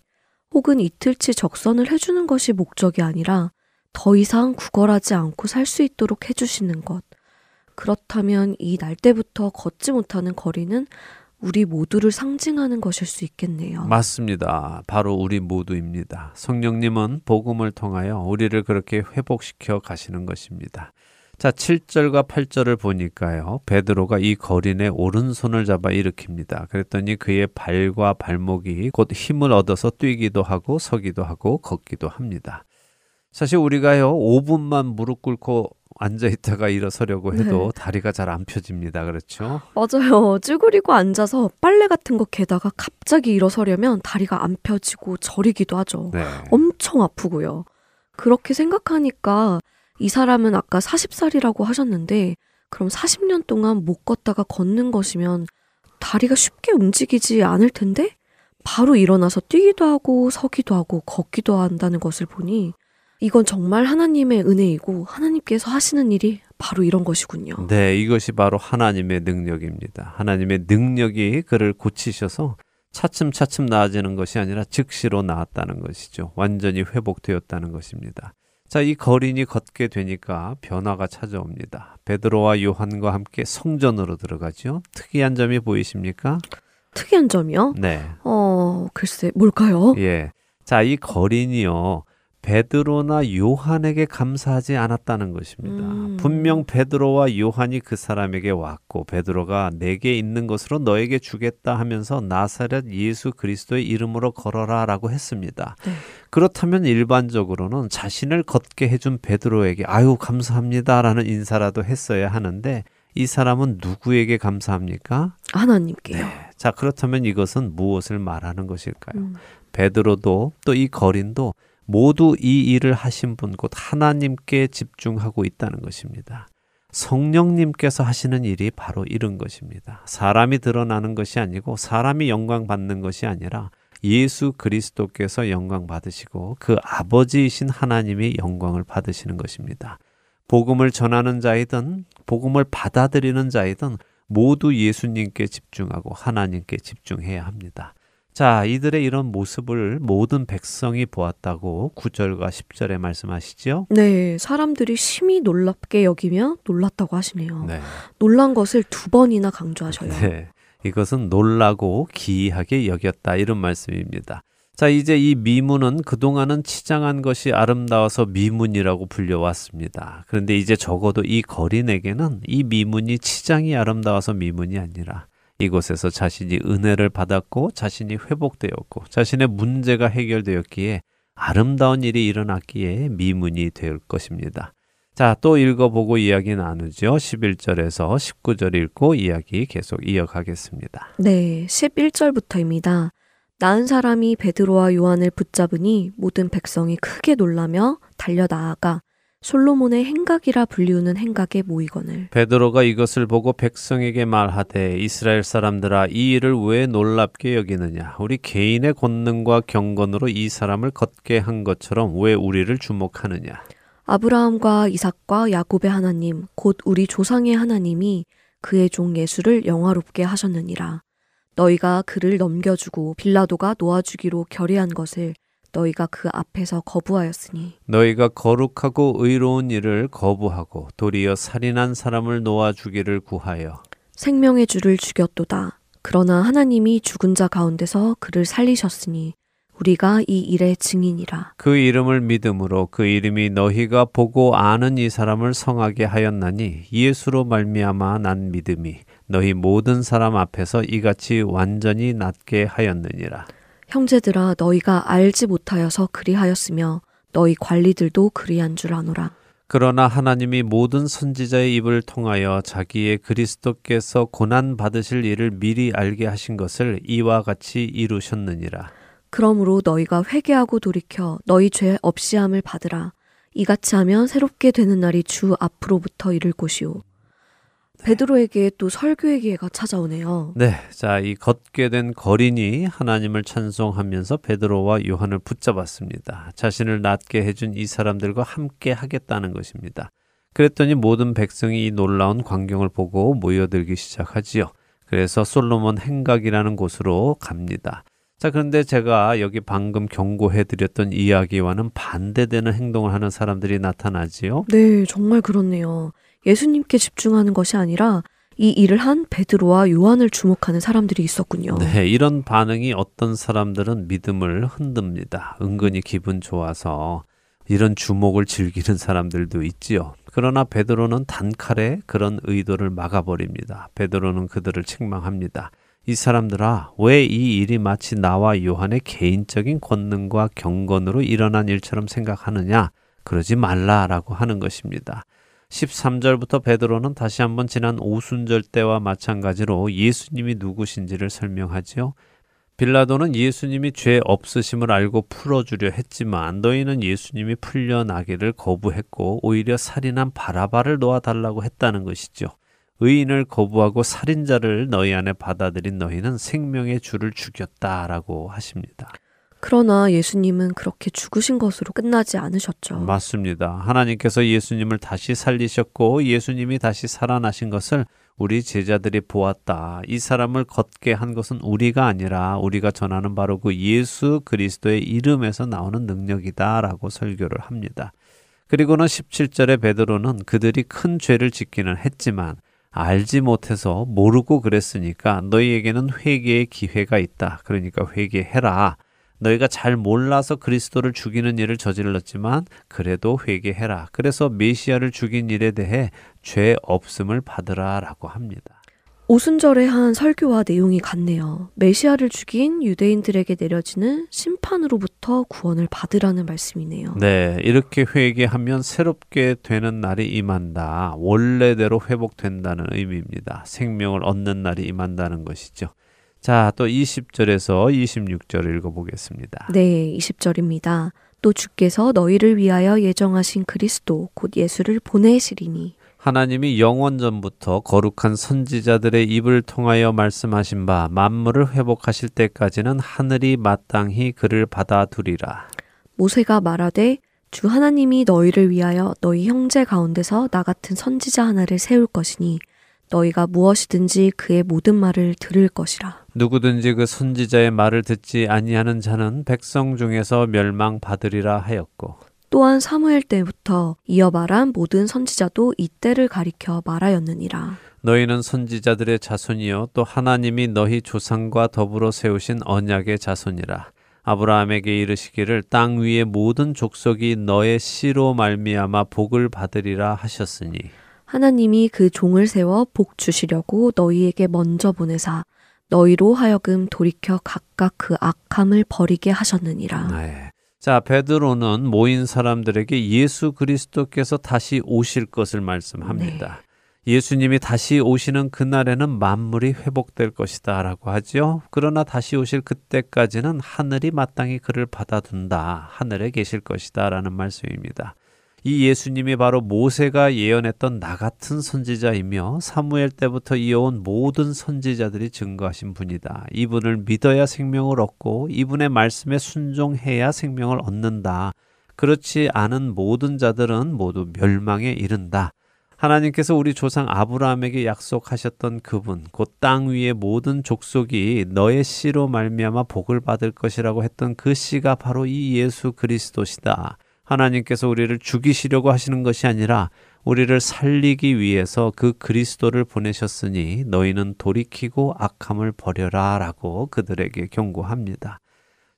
[SPEAKER 6] 혹은 이틀치 적선을 해주는 것이 목적이 아니라 더 이상 구걸하지 않고 살 수 있도록 해주시는 것. 그렇다면 이 날 때부터 걷지 못하는 거리는 우리 모두를 상징하는 것일 수 있겠네요.
[SPEAKER 1] 맞습니다. 바로 우리 모두입니다. 성령님은 복음을 통하여 우리를 그렇게 회복시켜 가시는 것입니다. 자, 7절과 8절을 보니까요. 베드로가 이 거린의 오른손을 잡아 일으킵니다. 그랬더니 그의 발과 발목이 곧 힘을 얻어서 뛰기도 하고 서기도 하고 걷기도 합니다. 사실 우리가요, 5분만 무릎 꿇고 앉아 있다가 일어서려고 해도
[SPEAKER 6] 네.
[SPEAKER 1] 다리가 잘 안 펴집니다. 그렇죠?
[SPEAKER 6] 맞아요. 쭈그리고 앉아서 빨래 같은 거 개다가 갑자기 일어서려면 다리가 안 펴지고 저리기도 하죠.
[SPEAKER 1] 네.
[SPEAKER 6] 엄청 아프고요. 그렇게 생각하니까 이 사람은 아까 40살이라고 하셨는데 그럼 40년 동안 못 걷다가 걷는 것이면 다리가 쉽게 움직이지 않을 텐데 바로 일어나서 뛰기도 하고 서기도 하고 걷기도 한다는 것을 보니 이건 정말 하나님의 은혜이고 하나님께서 하시는 일이 바로 이런 것이군요.
[SPEAKER 1] 네, 이것이 바로 하나님의 능력입니다. 하나님의 능력이 그를 고치셔서 차츰차츰 나아지는 것이 아니라 즉시로 나았다는 것이죠. 완전히 회복되었다는 것입니다. 자, 이 거린이 걷게 되니까 변화가 찾아옵니다. 베드로와 요한과 함께 성전으로 들어가죠. 특이한 점이 보이십니까?
[SPEAKER 6] 특이한 점이요?
[SPEAKER 1] 네.
[SPEAKER 6] 어, 글쎄, 뭘까요?
[SPEAKER 1] 예. 자, 이 거린이요. 베드로나 요한에게 감사하지 않았다는 것입니다.
[SPEAKER 6] 음.
[SPEAKER 1] 분명 베드로와 요한이 그 사람에게 왔고 베드로가 내게 있는 것으로 너에게 주겠다 하면서 나사렛 예수 그리스도의 이름으로 걸어라라고 했습니다.
[SPEAKER 6] 네.
[SPEAKER 1] 그렇다면 일반적으로는 자신을 걷게 해준 베드로에게 아유 감사합니다라는 인사라도 했어야 하는데 이 사람은 누구에게 감사합니까?
[SPEAKER 6] 하나님께요.
[SPEAKER 1] 네. 자 그렇다면 이것은 무엇을 말하는 것일까요?
[SPEAKER 6] 음.
[SPEAKER 1] 베드로도 또 이 거린도 모두 이 일을 하신 분 곧 하나님께 집중하고 있다는 것입니다. 성령님께서 하시는 일이 바로 이런 것입니다. 사람이 드러나는 것이 아니고 사람이 영광 받는 것이 아니라 예수 그리스도께서 영광 받으시고 그 아버지이신 하나님이 영광을 받으시는 것입니다. 복음을 전하는 자이든 복음을 받아들이는 자이든 모두 예수님께 집중하고 하나님께 집중해야 합니다. 자, 이들의 이런 모습을 모든 백성이 보았다고 9절과 10절에 말씀하시죠?
[SPEAKER 6] 네, 사람들이 심히 놀랍게 여기며 놀랐다고 하시네요.
[SPEAKER 1] 네.
[SPEAKER 6] 놀란 것을 두 번이나 강조하셔요.
[SPEAKER 1] 네. 이것은 놀라고 기이하게 여겼다 이런 말씀입니다. 자, 이제 이 미문은 그동안은 치장한 것이 아름다워서 미문이라고 불려왔습니다. 그런데 이제 적어도 이 거린에게는 이 미문이 치장이 아름다워서 미문이 아니라 이곳에서 자신이 은혜를 받았고 자신이 회복되었고 자신의 문제가 해결되었기에 아름다운 일이 일어났기에 미문이 될 것입니다. 자, 또 읽어보고 이야기 나누죠. 11절에서 19절 읽고 이야기 계속 이어가겠습니다.
[SPEAKER 6] 네, 11절부터입니다. 나은 사람이 베드로와 요한을 붙잡으니 모든 백성이 크게 놀라며 달려 나아가 솔로몬의 행각이라 불리우는 행각에 모이거늘
[SPEAKER 1] 베드로가 이것을 보고 백성에게 말하되 이스라엘 사람들아 이 일을 왜 놀랍게 여기느냐? 우리 개인의 권능과 경건으로 이 사람을 걷게 한 것처럼 왜 우리를 주목하느냐?
[SPEAKER 6] 아브라함과 이삭과 야곱의 하나님 곧 우리 조상의 하나님이 그의 종 예수를 영화롭게 하셨느니라. 너희가 그를 넘겨주고 빌라도가 놓아주기로 결의한 것을 너희가 그 앞에서 거부하였으니
[SPEAKER 1] 너희가 거룩하고 의로운 일을 거부하고 도리어 살인한 사람을 놓아 주기를 구하여
[SPEAKER 6] 생명의 주를 죽였도다. 그러나 하나님이 죽은 자 가운데서 그를 살리셨으니 우리가 이 일의 증인이라.
[SPEAKER 1] 그 이름을 믿음으로 그 이름이 너희가 보고 아는 이 사람을 성하게 하였나니 예수로 말미암아 난 믿음이 너희 모든 사람 앞에서 이같이 완전히 낫게 하였느니라.
[SPEAKER 6] 형제들아 너희가 알지 못하여서 그리하였으며 너희 관리들도 그리한 줄 아노라.
[SPEAKER 1] 그러나 하나님이 모든 선지자의 입을 통하여 자기의 그리스도께서 고난 받으실 일을 미리 알게 하신 것을 이와 같이 이루셨느니라.
[SPEAKER 6] 그러므로 너희가 회개하고 돌이켜 너희 죄 없이함을 받으라. 이같이 하면 새롭게 되는 날이 주 앞으로부터 이를 곳이오. 베드로에게 또 설교의 기회가 찾아오네요.
[SPEAKER 1] 네, 자, 이 걷게 된 거린이 하나님을 찬송하면서 베드로와 요한을 붙잡았습니다. 자신을 낫게 해준 이 사람들과 함께 하겠다는 것입니다. 그랬더니 모든 백성이 이 놀라운 광경을 보고 모여들기 시작하지요. 그래서 솔로몬 행각이라는 곳으로 갑니다. 자, 그런데 제가 여기 방금 경고해 드렸던 이야기와는 반대되는 행동을 하는 사람들이 나타나지요.
[SPEAKER 6] 네, 정말 그렇네요. 예수님께 집중하는 것이 아니라 이 일을 한 베드로와 요한을 주목하는 사람들이 있었군요.
[SPEAKER 1] 네, 이런 반응이 어떤 사람들은 믿음을 흔듭니다. 은근히 기분 좋아서 이런 주목을 즐기는 사람들도 있지요. 그러나 베드로는 단칼에 그런 의도를 막아버립니다. 베드로는 그들을 책망합니다. 이 사람들아, 왜 이 일이 마치 나와 요한의 개인적인 권능과 경건으로 일어난 일처럼 생각하느냐? 그러지 말라라고 하는 것입니다. 13절부터 베드로는 다시 한번 지난 오순절 때와 마찬가지로 예수님이 누구신지를 설명하지요. 빌라도는 예수님이 죄 없으심을 알고 풀어주려 했지만 너희는 예수님이 풀려나기를 거부했고 오히려 살인한 바라바를 놓아달라고 했다는 것이죠. 의인을 거부하고 살인자를 너희 안에 받아들인 너희는 생명의 주를 죽였다라고 하십니다.
[SPEAKER 6] 그러나 예수님은 그렇게 죽으신 것으로 끝나지 않으셨죠.
[SPEAKER 1] 맞습니다. 하나님께서 예수님을 다시 살리셨고 예수님이 다시 살아나신 것을 우리 제자들이 보았다. 이 사람을 걷게 한 것은 우리가 아니라 우리가 전하는 바로 그 예수 그리스도의 이름에서 나오는 능력이다라고 설교를 합니다. 그리고는 17절에 베드로는 그들이 큰 죄를 짓기는 했지만 알지 못해서 모르고 그랬으니까 너희에게는 회개의 기회가 있다. 그러니까 회개해라. 너희가 잘 몰라서 그리스도를 죽이는 일을 저질렀지만 그래도 회개해라. 그래서 메시아를 죽인 일에 대해 죄 없음을 받으라라고 합니다.
[SPEAKER 6] 오순절에 한 설교와 내용이 같네요. 메시아를 죽인 유대인들에게 내려지는 심판으로부터 구원을 받으라는 말씀이네요.
[SPEAKER 1] 네, 이렇게 회개하면 새롭게 되는 날이 임한다. 원래대로 회복된다는 의미입니다. 생명을 얻는 날이 임한다는 것이죠. 자, 또 20절에서 26절 읽어보겠습니다.
[SPEAKER 6] 네, 20절입니다. 또 주께서 너희를 위하여 예정하신 그리스도 곧 예수를 보내시리니
[SPEAKER 1] 하나님이 영원 전부터 거룩한 선지자들의 입을 통하여 말씀하신 바 만물을 회복하실 때까지는 하늘이 마땅히 그를 받아두리라.
[SPEAKER 6] 모세가 말하되 주 하나님이 너희를 위하여 너희 형제 가운데서 나 같은 선지자 하나를 세울 것이니 너희가 무엇이든지 그의 모든 말을 들을 것이라.
[SPEAKER 1] 누구든지 그 선지자의 말을 듣지 아니하는 자는 백성 중에서 멸망받으리라 하였고.
[SPEAKER 6] 또한 사무엘 때부터 이어 말한 모든 선지자도 이때를 가리켜 말하였느니라.
[SPEAKER 1] 너희는 선지자들의 자손이요. 또 하나님이 너희 조상과 더불어 세우신 언약의 자손이라. 아브라함에게 이르시기를 땅 위의 모든 족속이 너의 씨로 말미암아 복을 받으리라 하셨으니.
[SPEAKER 6] 하나님이 그 종을 세워 복 주시려고 너희에게 먼저 보내사 너희로 하여금 돌이켜 각각 그 악함을 버리게 하셨느니라.
[SPEAKER 1] 네. 자, 베드로는 모인 사람들에게 예수 그리스도께서 다시 오실 것을 말씀합니다. 예수님이 다시 오시는 그날에는 만물이 회복될 것이다 라고 하지요. 그러나 다시 오실 그때까지는 하늘이 마땅히 그를 받아둔다. 하늘에 계실 것이다 라는 말씀입니다. 이 예수님이 바로 모세가 예언했던 나 같은 선지자이며 사무엘 때부터 이어온 모든 선지자들이 증거하신 분이다. 이분을 믿어야 생명을 얻고 이분의 말씀에 순종해야 생명을 얻는다. 그렇지 않은 모든 자들은 모두 멸망에 이른다. 하나님께서 우리 조상 아브라함에게 약속하셨던 그분 곧 땅 위의 모든 족속이 너의 씨로 말미암아 복을 받을 것이라고 했던 그 씨가 바로 이 예수 그리스도시다. 하나님께서 우리를 죽이시려고 하시는 것이 아니라 우리를 살리기 위해서 그 그리스도를 보내셨으니 너희는 돌이키고 악함을 버려라 라고 그들에게 경고합니다.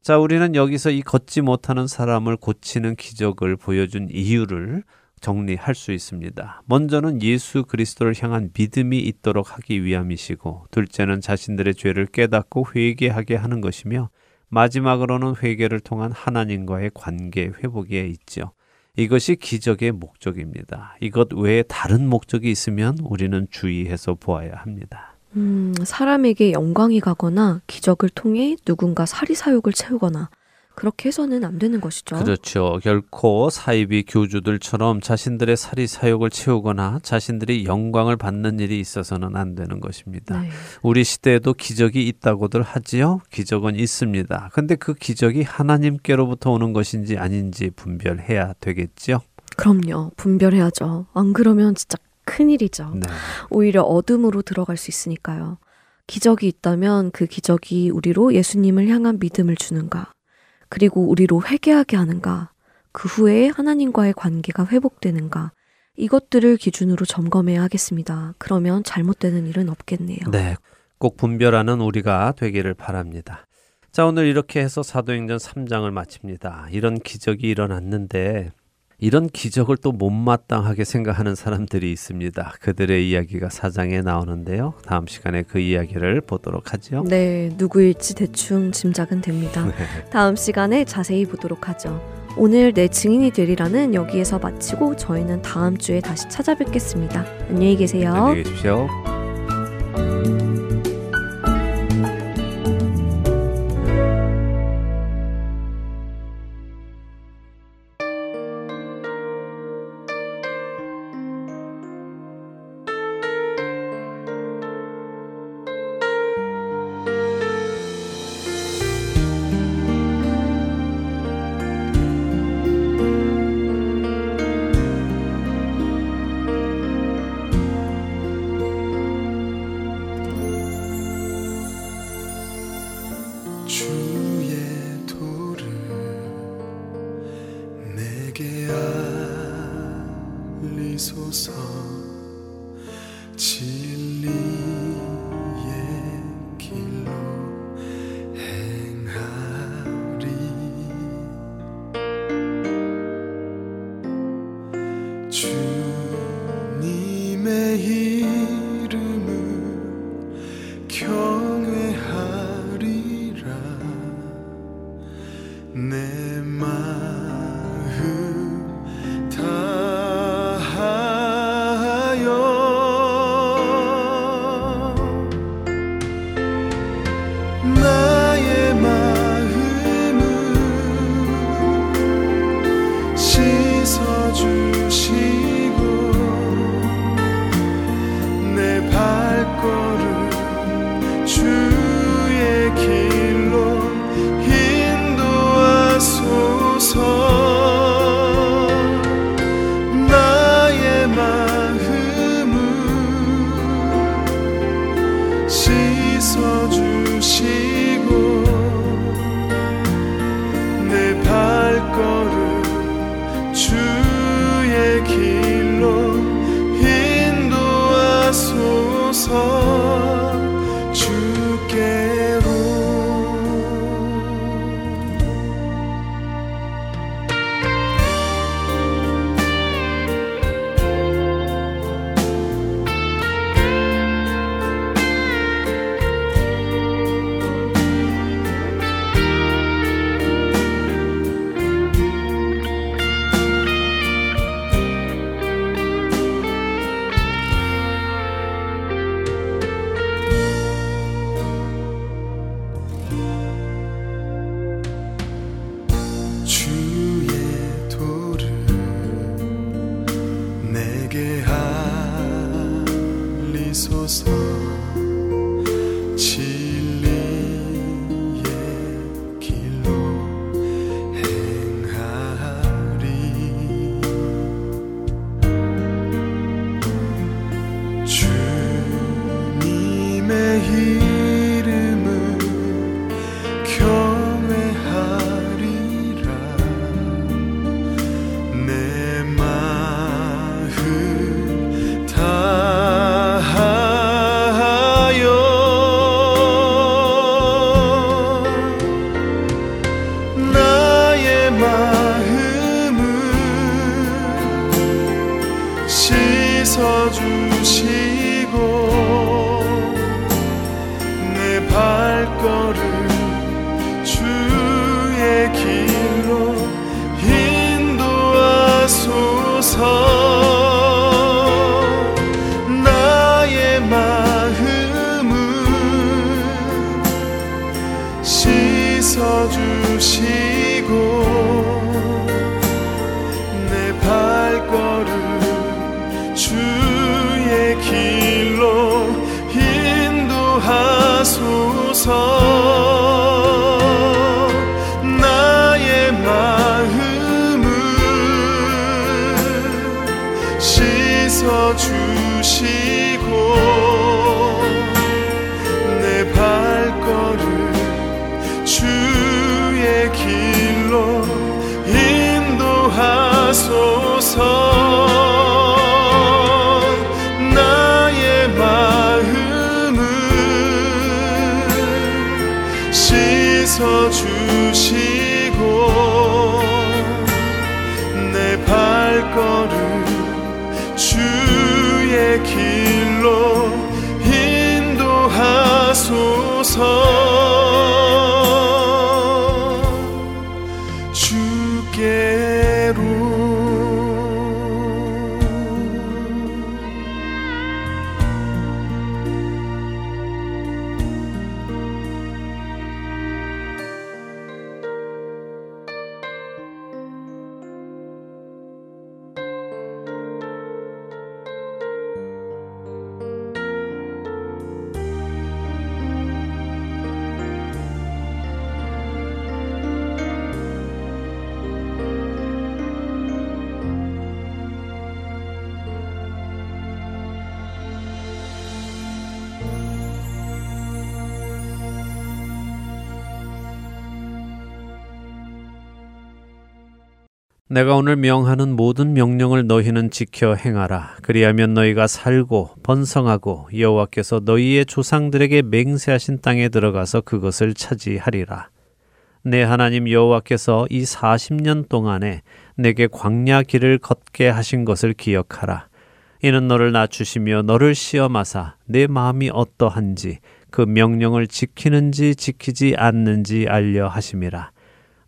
[SPEAKER 1] 자, 우리는 여기서 이 걷지 못하는 사람을 고치는 기적을 보여준 이유를 정리할 수 있습니다. 먼저는 예수 그리스도를 향한 믿음이 있도록 하기 위함이시고, 둘째는 자신들의 죄를 깨닫고 회개하게 하는 것이며, 마지막으로는 회개를 통한 하나님과의 관계 회복에 있죠. 이것이 기적의 목적입니다. 이것 외에 다른 목적이 있으면 우리는 주의해서 보아야 합니다.
[SPEAKER 6] 음, 사람에게 영광이 가거나 기적을 통해 누군가 사리사욕을 채우거나 그렇게 해서는 안 되는 것이죠.
[SPEAKER 1] 그렇죠. 결코 사이비 교주들처럼 자신들의 사리 사욕을 채우거나 자신들이 영광을 받는 일이 있어서는 안 되는 것입니다.
[SPEAKER 6] 네.
[SPEAKER 1] 우리 시대에도 기적이 있다고들 하지요. 기적은 있습니다. 근데 그 기적이 하나님께로부터 오는 것인지 아닌지 분별해야 되겠지요.
[SPEAKER 6] 그럼요. 분별해야죠. 안 그러면 진짜 큰일이죠.
[SPEAKER 1] 네.
[SPEAKER 6] 오히려 어둠으로 들어갈 수 있으니까요. 기적이 있다면 그 기적이 우리로 예수님을 향한 믿음을 주는가? 그리고 우리로 회개하게 하는가? 그 후에 하나님과의 관계가 회복되는가? 이것들을 기준으로 점검해야 하겠습니다. 그러면 잘못되는 일은 없겠네요.
[SPEAKER 1] 네. 꼭 분별하는 우리가 되기를 바랍니다. 자, 오늘 이렇게 해서 사도행전 3장을 마칩니다. 이런 기적이 일어났는데 이런 기적을 또 못마땅하게 생각하는 사람들이 있습니다. 그들의 이야기가 사장에 나오는데요. 다음 시간에 그 이야기를 보도록 하죠.
[SPEAKER 6] 네, 누구일지 대충 짐작은 됩니다. 다음 시간에 자세히 보도록 하죠. 오늘 내 증인이 되리라는 여기에서 마치고 저희는 다음 주에 다시 찾아뵙겠습니다. 안녕히 계세요.
[SPEAKER 1] 안녕히 계십시오. 내가 오늘 명하는 모든 명령을 너희는 지켜 행하라. 그리하면 너희가 살고 번성하고 여호와께서 너희의 조상들에게 맹세하신 땅에 들어가서 그것을 차지하리라. 내 하나님 여호와께서 이 40년 동안에 내게 광야 길을 걷게 하신 것을 기억하라. 이는 너를 낮추시며 너를 시험하사 내 마음이 어떠한지 그 명령을 지키는지 지키지 않는지 알려 하심이라.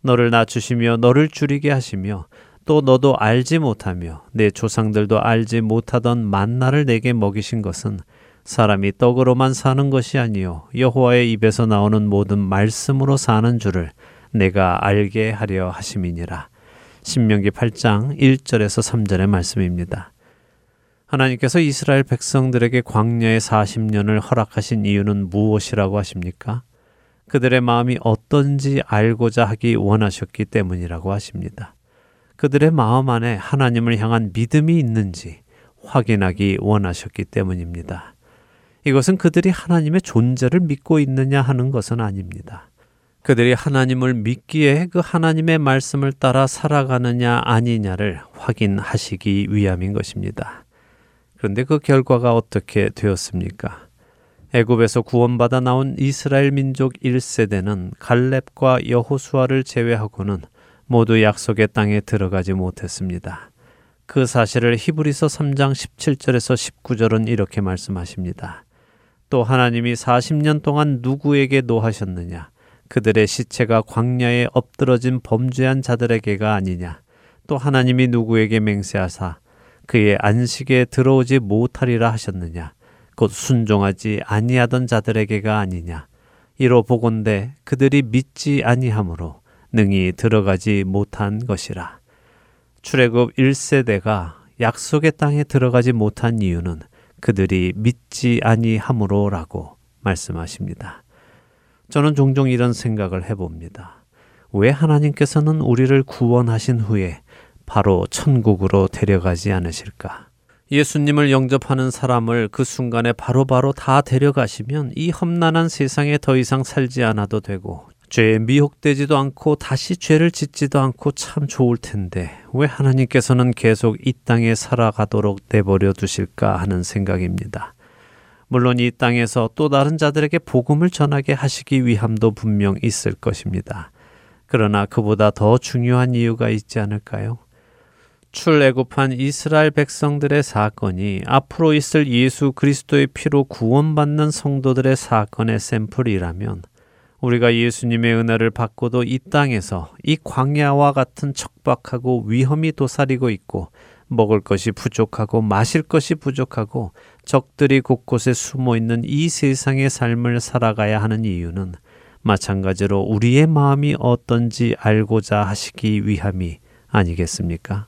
[SPEAKER 1] 너를 낮추시며 너를 줄이게 하시며 또 너도 알지 못하며 내 조상들도 알지 못하던 만나를 내게 먹이신 것은 사람이 떡으로만 사는 것이 아니요 여호와의 입에서 나오는 모든 말씀으로 사는 줄을 내가 알게 하려 하심이니라. 신명기 8장 1절에서 3절의 말씀입니다. 하나님께서 이스라엘 백성들에게 광야의 40년을 허락하신 이유는 무엇이라고 하십니까? 그들의 마음이 어떤지 알고자 하기 원하셨기 때문이라고 하십니다. 그들의 마음 안에 하나님을 향한 믿음이 있는지 확인하기 원하셨기 때문입니다. 이것은 그들이 하나님의 존재를 믿고 있느냐 하는 것은 아닙니다. 그들이 하나님을 믿기에 그 하나님의 말씀을 따라 살아가느냐 아니냐를 확인하시기 위함인 것입니다. 그런데 그 결과가 어떻게 되었습니까? 애굽에서 구원받아 나온 이스라엘 민족 1세대는 갈렙과 여호수아를 제외하고는 모두 약속의 땅에 들어가지 못했습니다. 그 사실을 히브리서 3장 17절에서 19절은 이렇게 말씀하십니다. 또 하나님이 40년 동안 누구에게 노하셨느냐? 그들의 시체가 광야에 엎드러진 범죄한 자들에게가 아니냐? 또 하나님이 누구에게 맹세하사 그의 안식에 들어오지 못하리라 하셨느냐? 곧 순종하지 아니하던 자들에게가 아니냐 이로 보건대 그들이 믿지 아니하므로 능히 들어가지 못한 것이라 출애굽 1세대가 약속의 땅에 들어가지 못한 이유는 그들이 믿지 아니하므로라고 말씀하십니다. 저는 종종 이런 생각을 해봅니다. 왜 하나님께서는 우리를 구원하신 후에 바로 천국으로 데려가지 않으실까? 예수님을 영접하는 사람을 그 순간에 바로 바로 다 데려가시면 이 험난한 세상에 더 이상 살지 않아도 되고 죄에 미혹되지도 않고 다시 죄를 짓지도 않고 참 좋을 텐데 왜 하나님께서는 계속 이 땅에 살아가도록 내버려 두실까 하는 생각입니다. 물론 이 땅에서 또 다른 자들에게 복음을 전하게 하시기 위함도 분명 있을 것입니다. 그러나 그보다 더 중요한 이유가 있지 않을까요? 출애굽한 이스라엘 백성들의 사건이 앞으로 있을 예수 그리스도의 피로 구원받는 성도들의 사건의 샘플이라면 우리가 예수님의 은혜를 받고도 이 땅에서 이 광야와 같은 척박하고 위험이 도사리고 있고 먹을 것이 부족하고 마실 것이 부족하고 적들이 곳곳에 숨어 있는 이 세상의 삶을 살아가야 하는 이유는 마찬가지로 우리의 마음이 어떤지 알고자 하시기 위함이 아니겠습니까?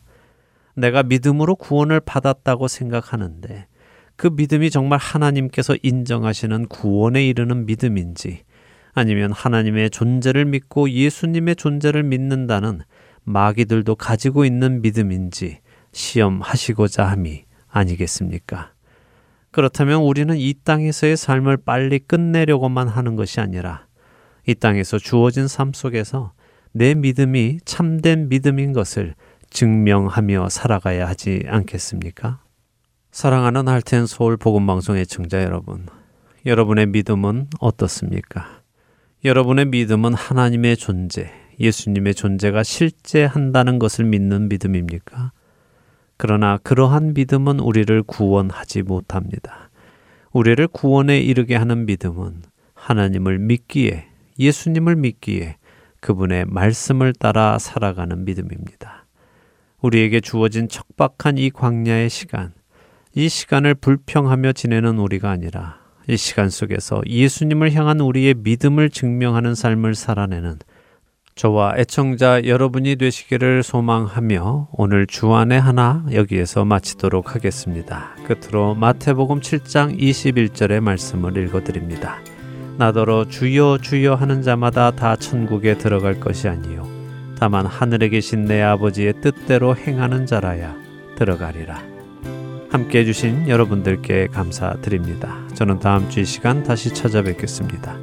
[SPEAKER 1] 내가 믿음으로 구원을 받았다고 생각하는데 그 믿음이 정말 하나님께서 인정하시는 구원에 이르는 믿음인지 아니면 하나님의 존재를 믿고 예수님의 존재를 믿는다는 마귀들도 가지고 있는 믿음인지 시험하시고자 함이 아니겠습니까? 그렇다면 우리는 이 땅에서의 삶을 빨리 끝내려고만 하는 것이 아니라 이 땅에서 주어진 삶 속에서 내 믿음이 참된 믿음인 것을 증명하며 살아가야 하지 않겠습니까? 사랑하는 할텐 서울 복음 방송의 청자 여러분, 여러분의 믿음은 어떻습니까? 여러분의 믿음은 하나님의 존재, 예수님의 존재가 실제 한다는 것을 믿는 믿음입니까? 그러나 그러한 믿음은 우리를 구원하지 못합니다. 우리를 구원에 이르게 하는 믿음은 하나님을 믿기에, 예수님을 믿기에 그분의 말씀을 따라 살아가는 믿음입니다. 우리에게 주어진 척박한 이 광야의 시간, 이 시간을 불평하며 지내는 우리가 아니라 이 시간 속에서 예수님을 향한 우리의 믿음을 증명하는 삶을 살아내는 저와 애청자 여러분이 되시기를 소망하며 오늘 주안의 하나 여기에서 마치도록 하겠습니다. 끝으로 마태복음 7장 21절의 말씀을 읽어드립니다. 나더러 주여 주여 하는 자마다 다 천국에 들어갈 것이 아니요 다만 하늘에 계신 내 아버지의 뜻대로 행하는 자라야 들어가리라. 함께 해주신 여러분들께 감사드립니다. 저는 다음 주 이 시간 다시 찾아뵙겠습니다.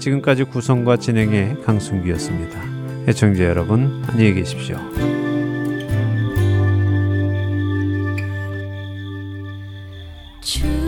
[SPEAKER 1] 지금까지 구성과 진행의 강순기였습니다. 애청자 여러분, 안녕히 계십시오.
[SPEAKER 4] 주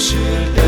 [SPEAKER 4] shit